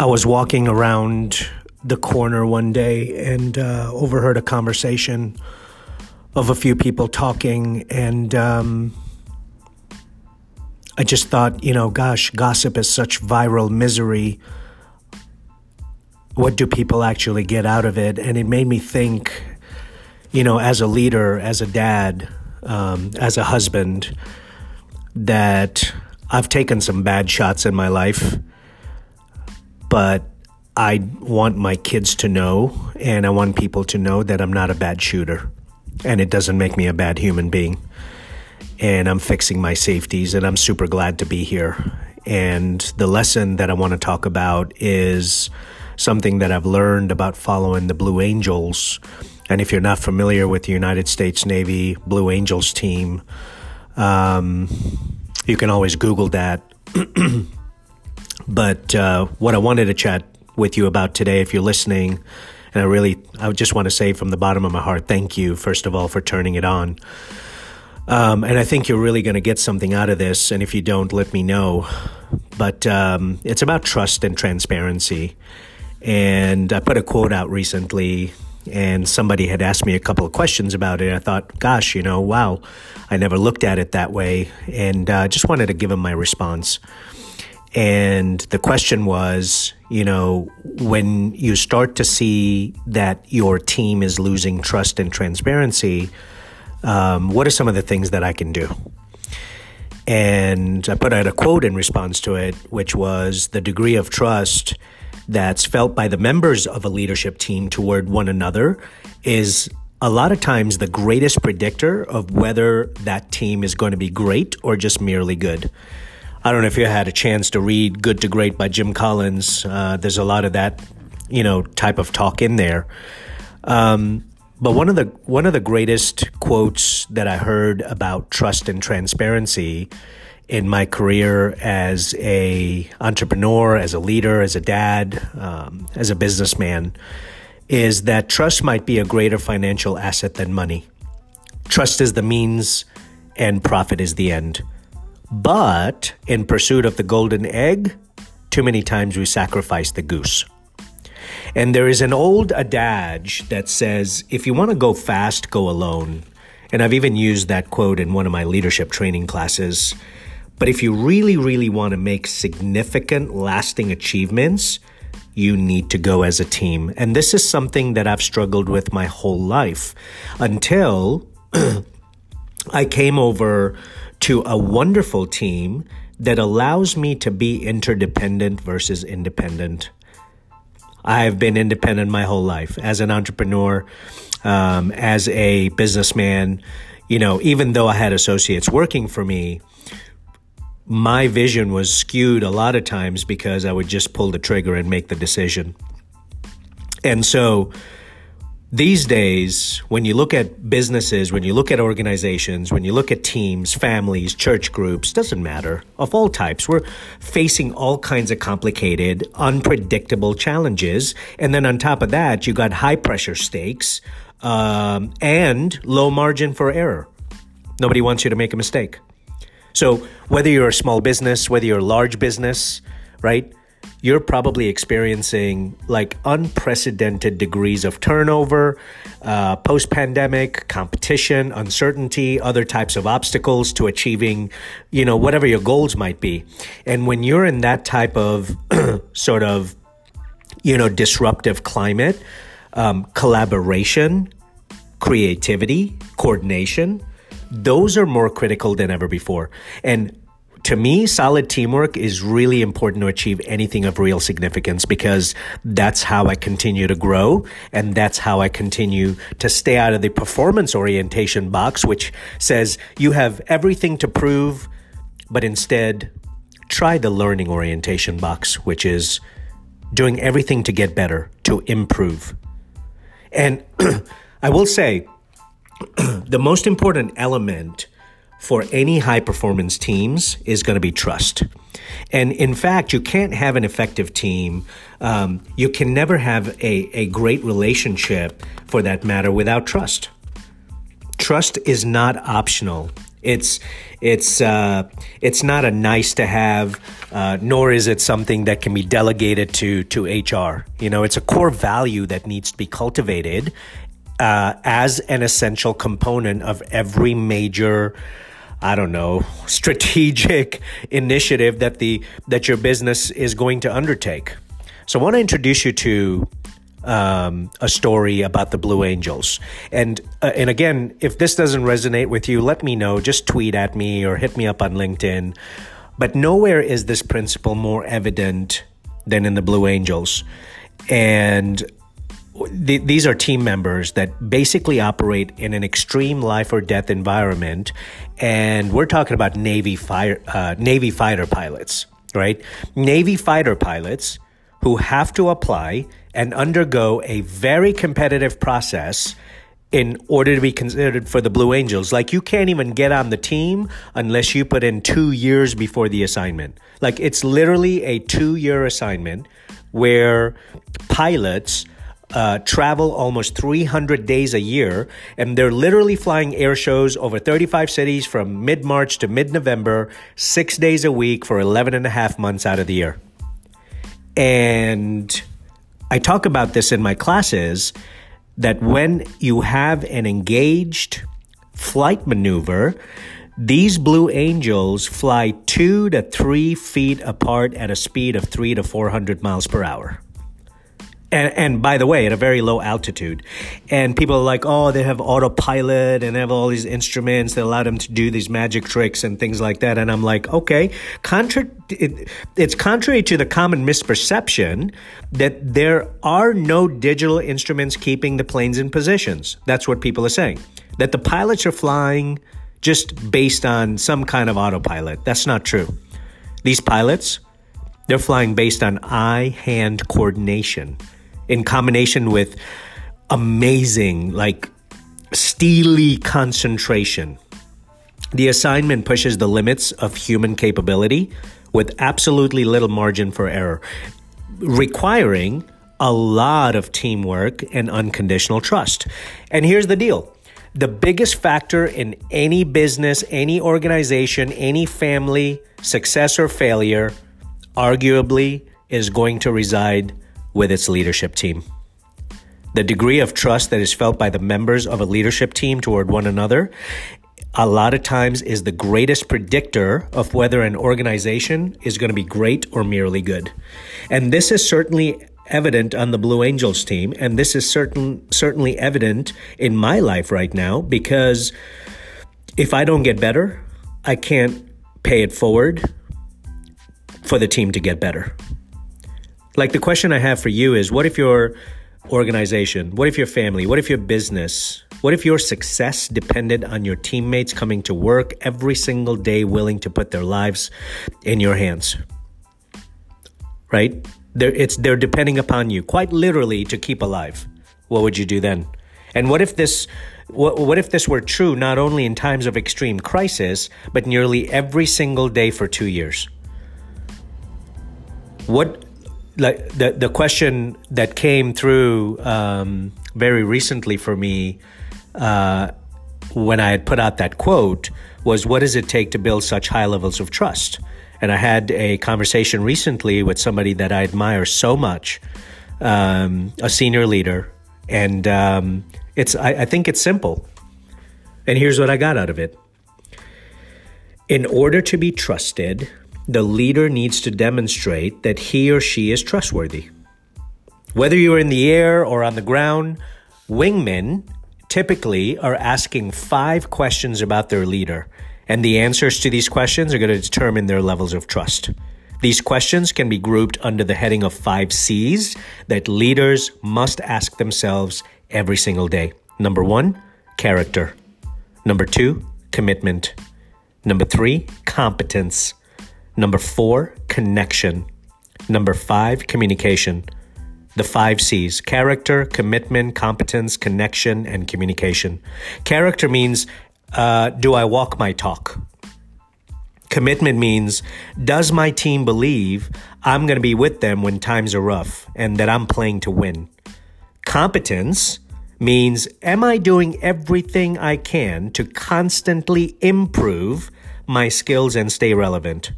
I was walking around the corner one day and uh, overheard a conversation of a few people talking, and um, I just thought, you know, gosh, gossip is such viral misery. What do people actually get out of it? And it made me think, you know, as a leader, as a dad, um, as a husband, that I've taken some bad shots in my life but I want my kids to know and I want people to know that I'm not a bad shooter and it doesn't make me a bad human being. And I'm fixing my safeties and I'm super glad to be here. And the lesson that I want to talk about is something that I've learned about following the Blue Angels. And if you're not familiar with the United States Navy Blue Angels team, um, you can always Google that. But uh, what I wanted to chat with you about today, if you're listening, and I really, I just want to say from the bottom of my heart, thank you, first of all, for turning it on. Um, and I think you're really going to get something out of this. And if you don't, let me know. But um, it's about trust and transparency. And I put a quote out recently, and somebody had asked me a couple of questions about it. I thought, gosh, you know, wow, I never looked at it that way. And I uh, just wanted to give them my response. And the question was, you know, when you start to see that your team is losing trust and transparency, um, what are some of the things that I can do? And I put out a quote in response to it, which was the degree of trust that's felt by the members of a leadership team toward one another is a lot of times the greatest predictor of whether that team is going to be great or just merely good. I don't know if you had a chance to read Good to Great by Jim Collins. Uh, there's a lot of that, you know, type of talk in there. Um, but one of the one of the greatest quotes that I heard about trust and transparency in my career as a entrepreneur, as a leader, as a dad, um, as a businessman, is that trust might be a greater financial asset than money. Trust is the means, and profit is the end. But in pursuit of the golden egg, too many times we sacrifice the goose. And there is an old adage that says, if you want to go fast, go alone. And I've even used that quote in one of my leadership training classes. But if you really, really want to make significant, lasting achievements, you need to go as a team. And this is something that I've struggled with my whole life until I came over to a wonderful team that allows me to be interdependent versus independent. I've been independent my whole life as an entrepreneur, um, as a businessman. You know, even though I had associates working for me, my vision was skewed a lot of times because I would just pull the trigger and make the decision. And so, these days, when you look at businesses, when you look at organizations, when you look at teams, families, church groups, doesn't matter, of all types, we're facing all kinds of complicated, unpredictable challenges. And then on top of that, you got high pressure stakes um, and low margin for error. Nobody wants you to make a mistake. So whether you're a small business, whether you're a large business, right? You're probably experiencing like unprecedented degrees of turnover, uh, post pandemic, competition, uncertainty, other types of obstacles to achieving, you know, whatever your goals might be. And when you're in that type of sort of, you know, disruptive climate, um, collaboration, creativity, coordination, those are more critical than ever before. And to me, solid teamwork is really important to achieve anything of real significance because that's how I continue to grow and that's how I continue to stay out of the performance orientation box, which says you have everything to prove, but instead try the learning orientation box, which is doing everything to get better, to improve. And I will say, the most important element for any high performance teams is going to be trust. And in fact, you can't have an effective team. Um, you can never have a, a great relationship for that matter without trust. Trust is not optional. It's it's uh, it's not a nice to have, uh, nor is it something that can be delegated to to HR. You know, it's a core value that needs to be cultivated uh, as an essential component of every major. I don't know, strategic initiative that the that your business is going to undertake. So I want to introduce you to um, a story about the Blue Angels. And uh, and again, if this doesn't resonate with you, let me know. Just tweet at me or hit me up on LinkedIn. But nowhere is this principle more evident than in the Blue Angels. And th- these are team members that basically operate in an extreme life or death environment. And we're talking about Navy fire, uh, Navy fighter pilots, right? Navy fighter pilots who have to apply and undergo a very competitive process in order to be considered for the Blue Angels. Like you can't even get on the team unless you put in two years before the assignment. Like it's literally a two year assignment where pilots uh, travel almost 300 days a year, and they're literally flying air shows over 35 cities from mid March to mid November, six days a week for 11 and a half months out of the year. And I talk about this in my classes that when you have an engaged flight maneuver, these Blue Angels fly two to three feet apart at a speed of three to 400 miles per hour and, and by the way, at a very low altitude. And people are like, oh, they have autopilot and they have all these instruments that allow them to do these magic tricks and things like that. And I'm like, okay, contra- it, it's contrary to the common misperception that there are no digital instruments keeping the planes in positions. That's what people are saying. That the pilots are flying just based on some kind of autopilot. That's not true. These pilots, they're flying based on eye hand coordination in combination with amazing, like steely concentration. The assignment pushes the limits of human capability with absolutely little margin for error, requiring a lot of teamwork and unconditional trust. And here's the deal the biggest factor in any business, any organization, any family, success or failure, arguably, is going to reside with its leadership team. The degree of trust that is felt by the members of a leadership team toward one another a lot of times is the greatest predictor of whether an organization is going to be great or merely good. And this is certainly evident on the Blue Angels team and this is certain certainly evident in my life right now because if I don't get better, I can't pay it forward for the team to get better. Like the question I have for you is what if your organization, what if your family, what if your business, what if your success depended on your teammates coming to work every single day willing to put their lives in your hands? Right? They're, it's, they're depending upon you quite literally to keep alive. What would you do then? And what if this what, what if this were true not only in times of extreme crisis, but nearly every single day for two years? What like the the question that came through um, very recently for me uh, when I had put out that quote was, "What does it take to build such high levels of trust?" And I had a conversation recently with somebody that I admire so much, um, a senior leader, and um, it's I, I think it's simple. And here's what I got out of it. In order to be trusted, the leader needs to demonstrate that he or she is trustworthy. Whether you're in the air or on the ground, wingmen typically are asking five questions about their leader, and the answers to these questions are going to determine their levels of trust. These questions can be grouped under the heading of five C's that leaders must ask themselves every single day. Number one, character. Number two, commitment. Number three, competence. Number four, connection. Number five, communication. The five C's character, commitment, competence, connection, and communication. Character means uh, do I walk my talk? Commitment means does my team believe I'm going to be with them when times are rough and that I'm playing to win? Competence means am I doing everything I can to constantly improve my skills and stay relevant?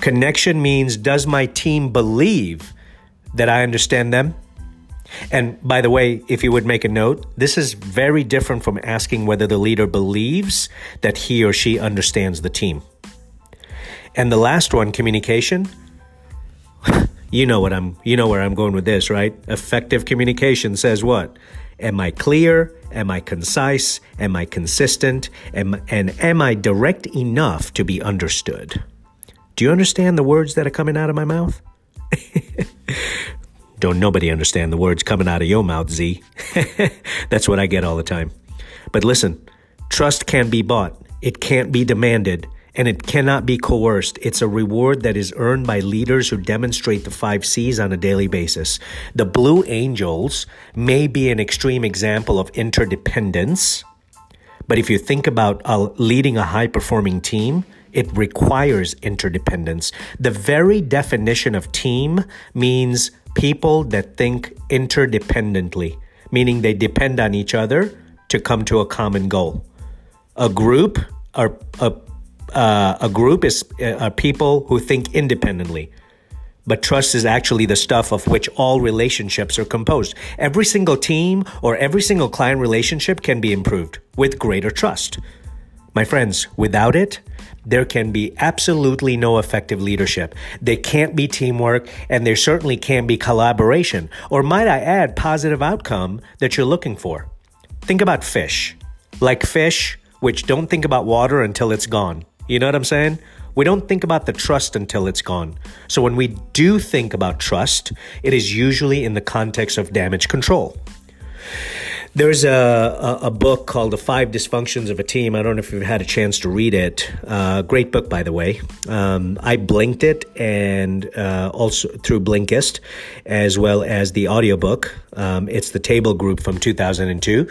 Connection means does my team believe that I understand them? And by the way, if you would make a note, this is very different from asking whether the leader believes that he or she understands the team. And the last one, communication. you know what I'm you know where I'm going with this, right? Effective communication says what? Am I clear? Am I concise? Am I consistent? Am, and am I direct enough to be understood? Do you understand the words that are coming out of my mouth? Don't nobody understand the words coming out of your mouth, Z. That's what I get all the time. But listen, trust can be bought, it can't be demanded, and it cannot be coerced. It's a reward that is earned by leaders who demonstrate the five C's on a daily basis. The Blue Angels may be an extreme example of interdependence, but if you think about uh, leading a high performing team, it requires interdependence. The very definition of team means people that think interdependently, meaning they depend on each other to come to a common goal. A group are a, uh, a group is uh, people who think independently. But trust is actually the stuff of which all relationships are composed. Every single team or every single client relationship can be improved with greater trust. My friends, without it, there can be absolutely no effective leadership. There can't be teamwork, and there certainly can't be collaboration, or might I add, positive outcome that you're looking for. Think about fish. Like fish, which don't think about water until it's gone. You know what I'm saying? We don't think about the trust until it's gone. So when we do think about trust, it is usually in the context of damage control. There's a, a, a, book called The Five Dysfunctions of a Team. I don't know if you've had a chance to read it. Uh, great book, by the way. Um, I blinked it and uh, also through Blinkist, as well as the audiobook. Um, it's the Table Group from 2002.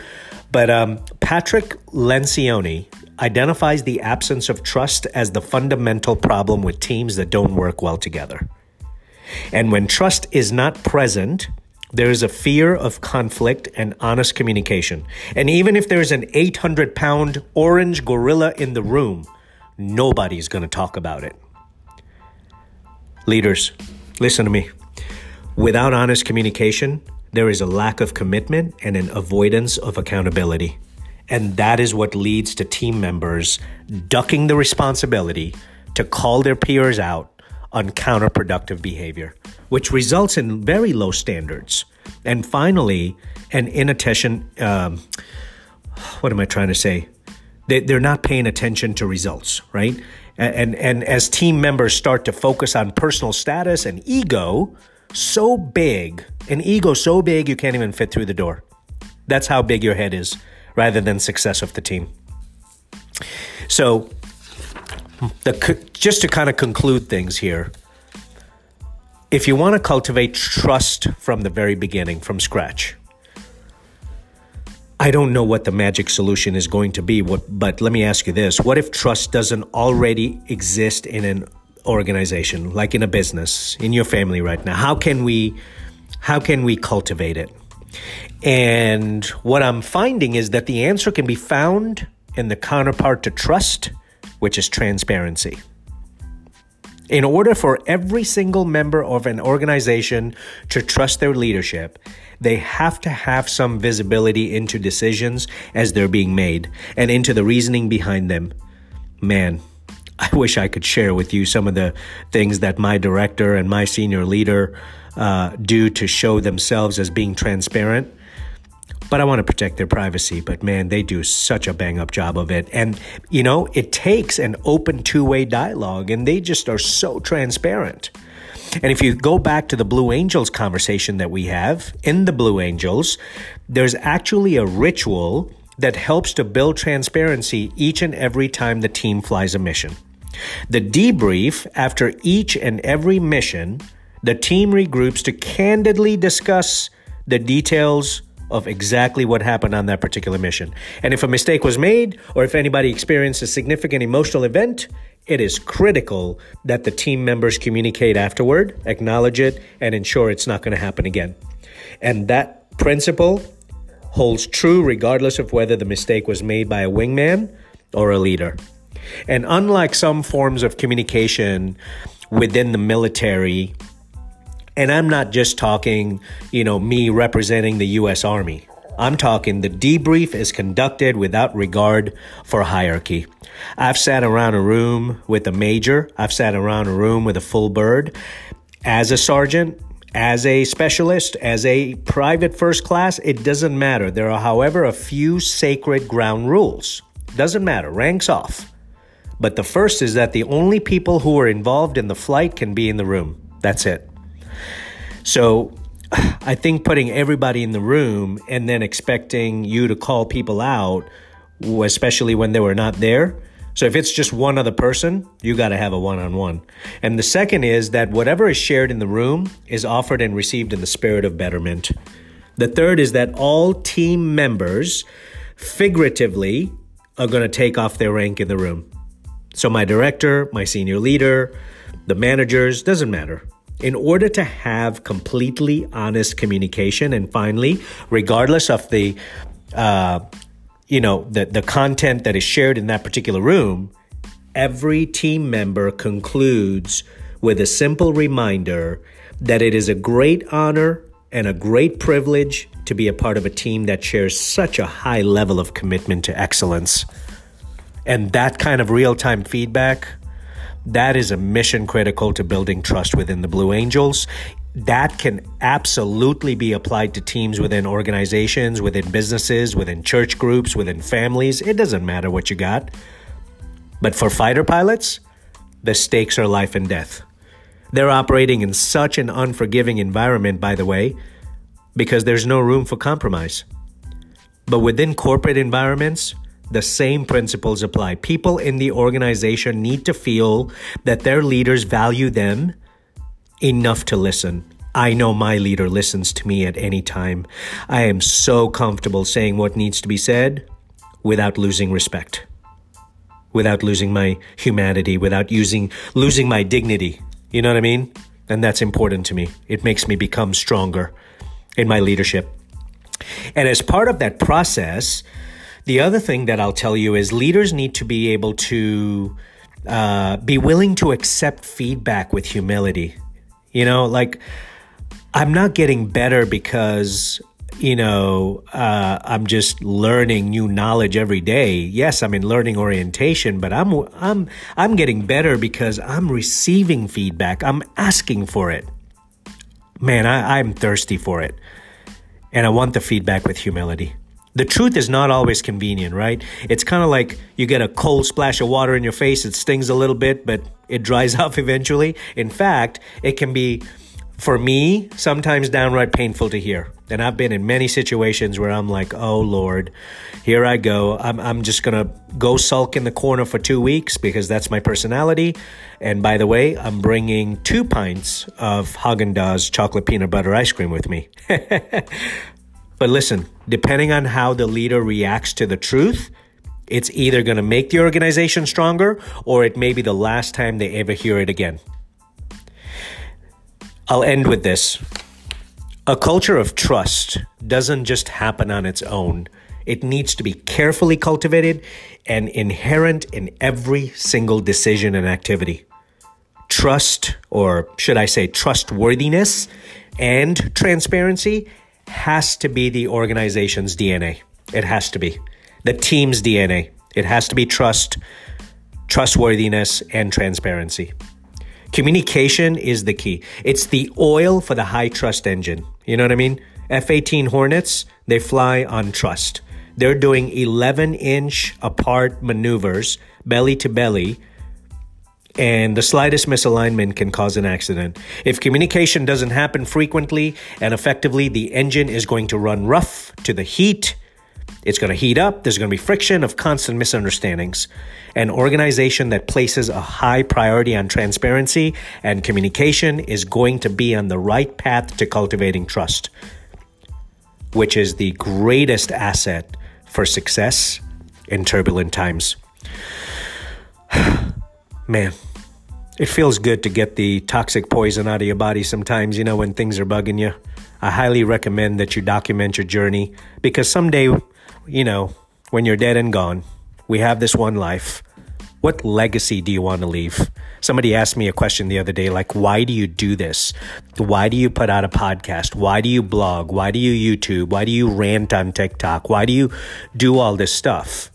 But um, Patrick Lencioni identifies the absence of trust as the fundamental problem with teams that don't work well together. And when trust is not present, there is a fear of conflict and honest communication. And even if there's an 800 pound orange gorilla in the room, nobody's going to talk about it. Leaders, listen to me. Without honest communication, there is a lack of commitment and an avoidance of accountability. And that is what leads to team members ducking the responsibility to call their peers out on counterproductive behavior, which results in very low standards. And finally, an inattention. Um, what am I trying to say? They, they're not paying attention to results, right? And, and and as team members start to focus on personal status and ego, so big, an ego so big you can't even fit through the door. That's how big your head is, rather than success of the team. So the, just to kind of conclude things here, if you want to cultivate trust from the very beginning, from scratch, I don't know what the magic solution is going to be, but let me ask you this. What if trust doesn't already exist in an organization, like in a business, in your family right now? How can we how can we cultivate it? And what I'm finding is that the answer can be found in the counterpart to trust which is transparency. In order for every single member of an organization to trust their leadership, they have to have some visibility into decisions as they're being made and into the reasoning behind them. Man, I wish I could share with you some of the things that my director and my senior leader uh, do to show themselves as being transparent but I want to protect their privacy. But man, they do such a bang up job of it. And, you know, it takes an open two way dialogue, and they just are so transparent. And if you go back to the Blue Angels conversation that we have in the Blue Angels, there's actually a ritual that helps to build transparency each and every time the team flies a mission. The debrief after each and every mission, the team regroups to candidly discuss the details of exactly what happened on that particular mission. And if a mistake was made or if anybody experienced a significant emotional event, it is critical that the team members communicate afterward, acknowledge it, and ensure it's not going to happen again. And that principle holds true regardless of whether the mistake was made by a wingman or a leader. And unlike some forms of communication within the military, and I'm not just talking, you know, me representing the US Army. I'm talking the debrief is conducted without regard for hierarchy. I've sat around a room with a major, I've sat around a room with a full bird as a sergeant, as a specialist, as a private first class, it doesn't matter. There are, however, a few sacred ground rules. Doesn't matter, ranks off. But the first is that the only people who are involved in the flight can be in the room. That's it. So I think putting everybody in the room and then expecting you to call people out, especially when they were not there, so if it's just one other person, you got to have a one on one. And the second is that whatever is shared in the room is offered and received in the spirit of betterment. The third is that all team members, figuratively, are going to take off their rank in the room. So my director, my senior leader, the managers, doesn't matter. In order to have completely honest communication, and finally, regardless of the uh, you know, the, the content that is shared in that particular room, every team member concludes with a simple reminder that it is a great honor and a great privilege to be a part of a team that shares such a high level of commitment to excellence. And that kind of real time feedback, that is a mission critical to building trust within the Blue Angels that can absolutely be applied to teams within organizations, within businesses, within church groups, within families. It doesn't matter what you got. But for fighter pilots, the stakes are life and death. They're operating in such an unforgiving environment, by the way, because there's no room for compromise. But within corporate environments, the same principles apply. People in the organization need to feel that their leaders value them enough to listen. I know my leader listens to me at any time. I am so comfortable saying what needs to be said without losing respect, without losing my humanity, without using losing my dignity. You know what I mean? And that's important to me. It makes me become stronger in my leadership. And as part of that process, the other thing that I'll tell you is leaders need to be able to uh, be willing to accept feedback with humility. You know, like I'm not getting better because you know uh, I'm just learning new knowledge every day. Yes, I'm in learning orientation, but I'm I'm I'm getting better because I'm receiving feedback. I'm asking for it. Man, I, I'm thirsty for it, and I want the feedback with humility. The truth is not always convenient, right? It's kind of like you get a cold splash of water in your face, it stings a little bit, but it dries off eventually. In fact, it can be, for me, sometimes downright painful to hear. And I've been in many situations where I'm like, oh Lord, here I go. I'm, I'm just going to go sulk in the corner for two weeks because that's my personality. And by the way, I'm bringing two pints of Haagen Dazs chocolate peanut butter ice cream with me. But listen, depending on how the leader reacts to the truth, it's either going to make the organization stronger or it may be the last time they ever hear it again. I'll end with this. A culture of trust doesn't just happen on its own. It needs to be carefully cultivated and inherent in every single decision and activity. Trust, or should I say trustworthiness and transparency, has to be the organization's DNA. It has to be the team's DNA. It has to be trust, trustworthiness, and transparency. Communication is the key. It's the oil for the high trust engine. You know what I mean? F 18 Hornets, they fly on trust. They're doing 11 inch apart maneuvers, belly to belly, and the slightest misalignment can cause an accident. If communication doesn't happen frequently and effectively, the engine is going to run rough to the heat. It's going to heat up. There's going to be friction of constant misunderstandings. An organization that places a high priority on transparency and communication is going to be on the right path to cultivating trust, which is the greatest asset for success in turbulent times. Man it feels good to get the toxic poison out of your body sometimes, you know, when things are bugging you. I highly recommend that you document your journey because someday, you know, when you're dead and gone, we have this one life. What legacy do you want to leave? Somebody asked me a question the other day like, why do you do this? Why do you put out a podcast? Why do you blog? Why do you YouTube? Why do you rant on TikTok? Why do you do all this stuff?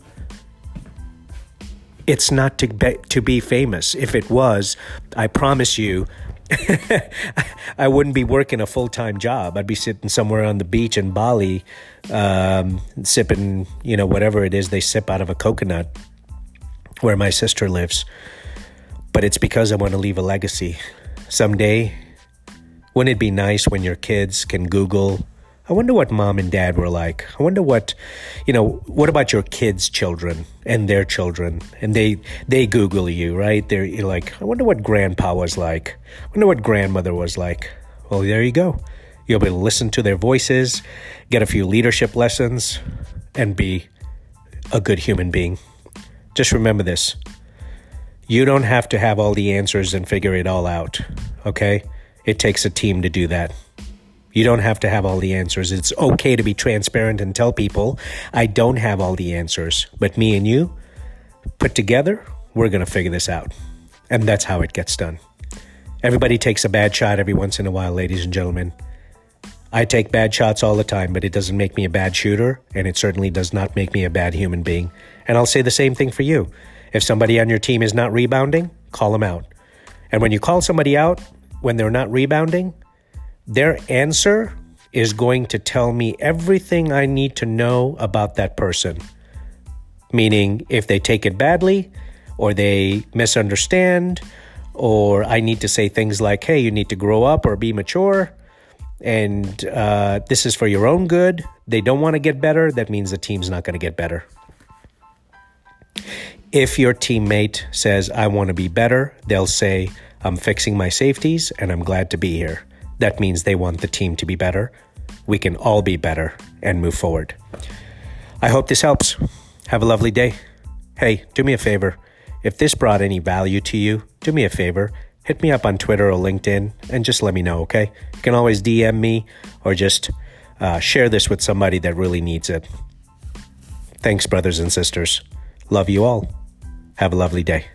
It's not to be, to be famous. If it was, I promise you, I wouldn't be working a full time job. I'd be sitting somewhere on the beach in Bali, um, sipping, you know, whatever it is they sip out of a coconut where my sister lives. But it's because I want to leave a legacy. Someday, wouldn't it be nice when your kids can Google I wonder what mom and dad were like. I wonder what, you know, what about your kids' children and their children? And they they Google you, right? They're like, I wonder what grandpa was like. I wonder what grandmother was like. Well, there you go. You'll be able to listen to their voices, get a few leadership lessons, and be a good human being. Just remember this. You don't have to have all the answers and figure it all out, okay? It takes a team to do that. You don't have to have all the answers. It's okay to be transparent and tell people, I don't have all the answers, but me and you put together, we're going to figure this out. And that's how it gets done. Everybody takes a bad shot every once in a while, ladies and gentlemen. I take bad shots all the time, but it doesn't make me a bad shooter, and it certainly does not make me a bad human being. And I'll say the same thing for you. If somebody on your team is not rebounding, call them out. And when you call somebody out when they're not rebounding, their answer is going to tell me everything I need to know about that person. Meaning, if they take it badly, or they misunderstand, or I need to say things like, hey, you need to grow up or be mature, and uh, this is for your own good. They don't want to get better, that means the team's not going to get better. If your teammate says, I want to be better, they'll say, I'm fixing my safeties and I'm glad to be here. That means they want the team to be better. We can all be better and move forward. I hope this helps. Have a lovely day. Hey, do me a favor. If this brought any value to you, do me a favor. Hit me up on Twitter or LinkedIn and just let me know, okay? You can always DM me or just uh, share this with somebody that really needs it. Thanks, brothers and sisters. Love you all. Have a lovely day.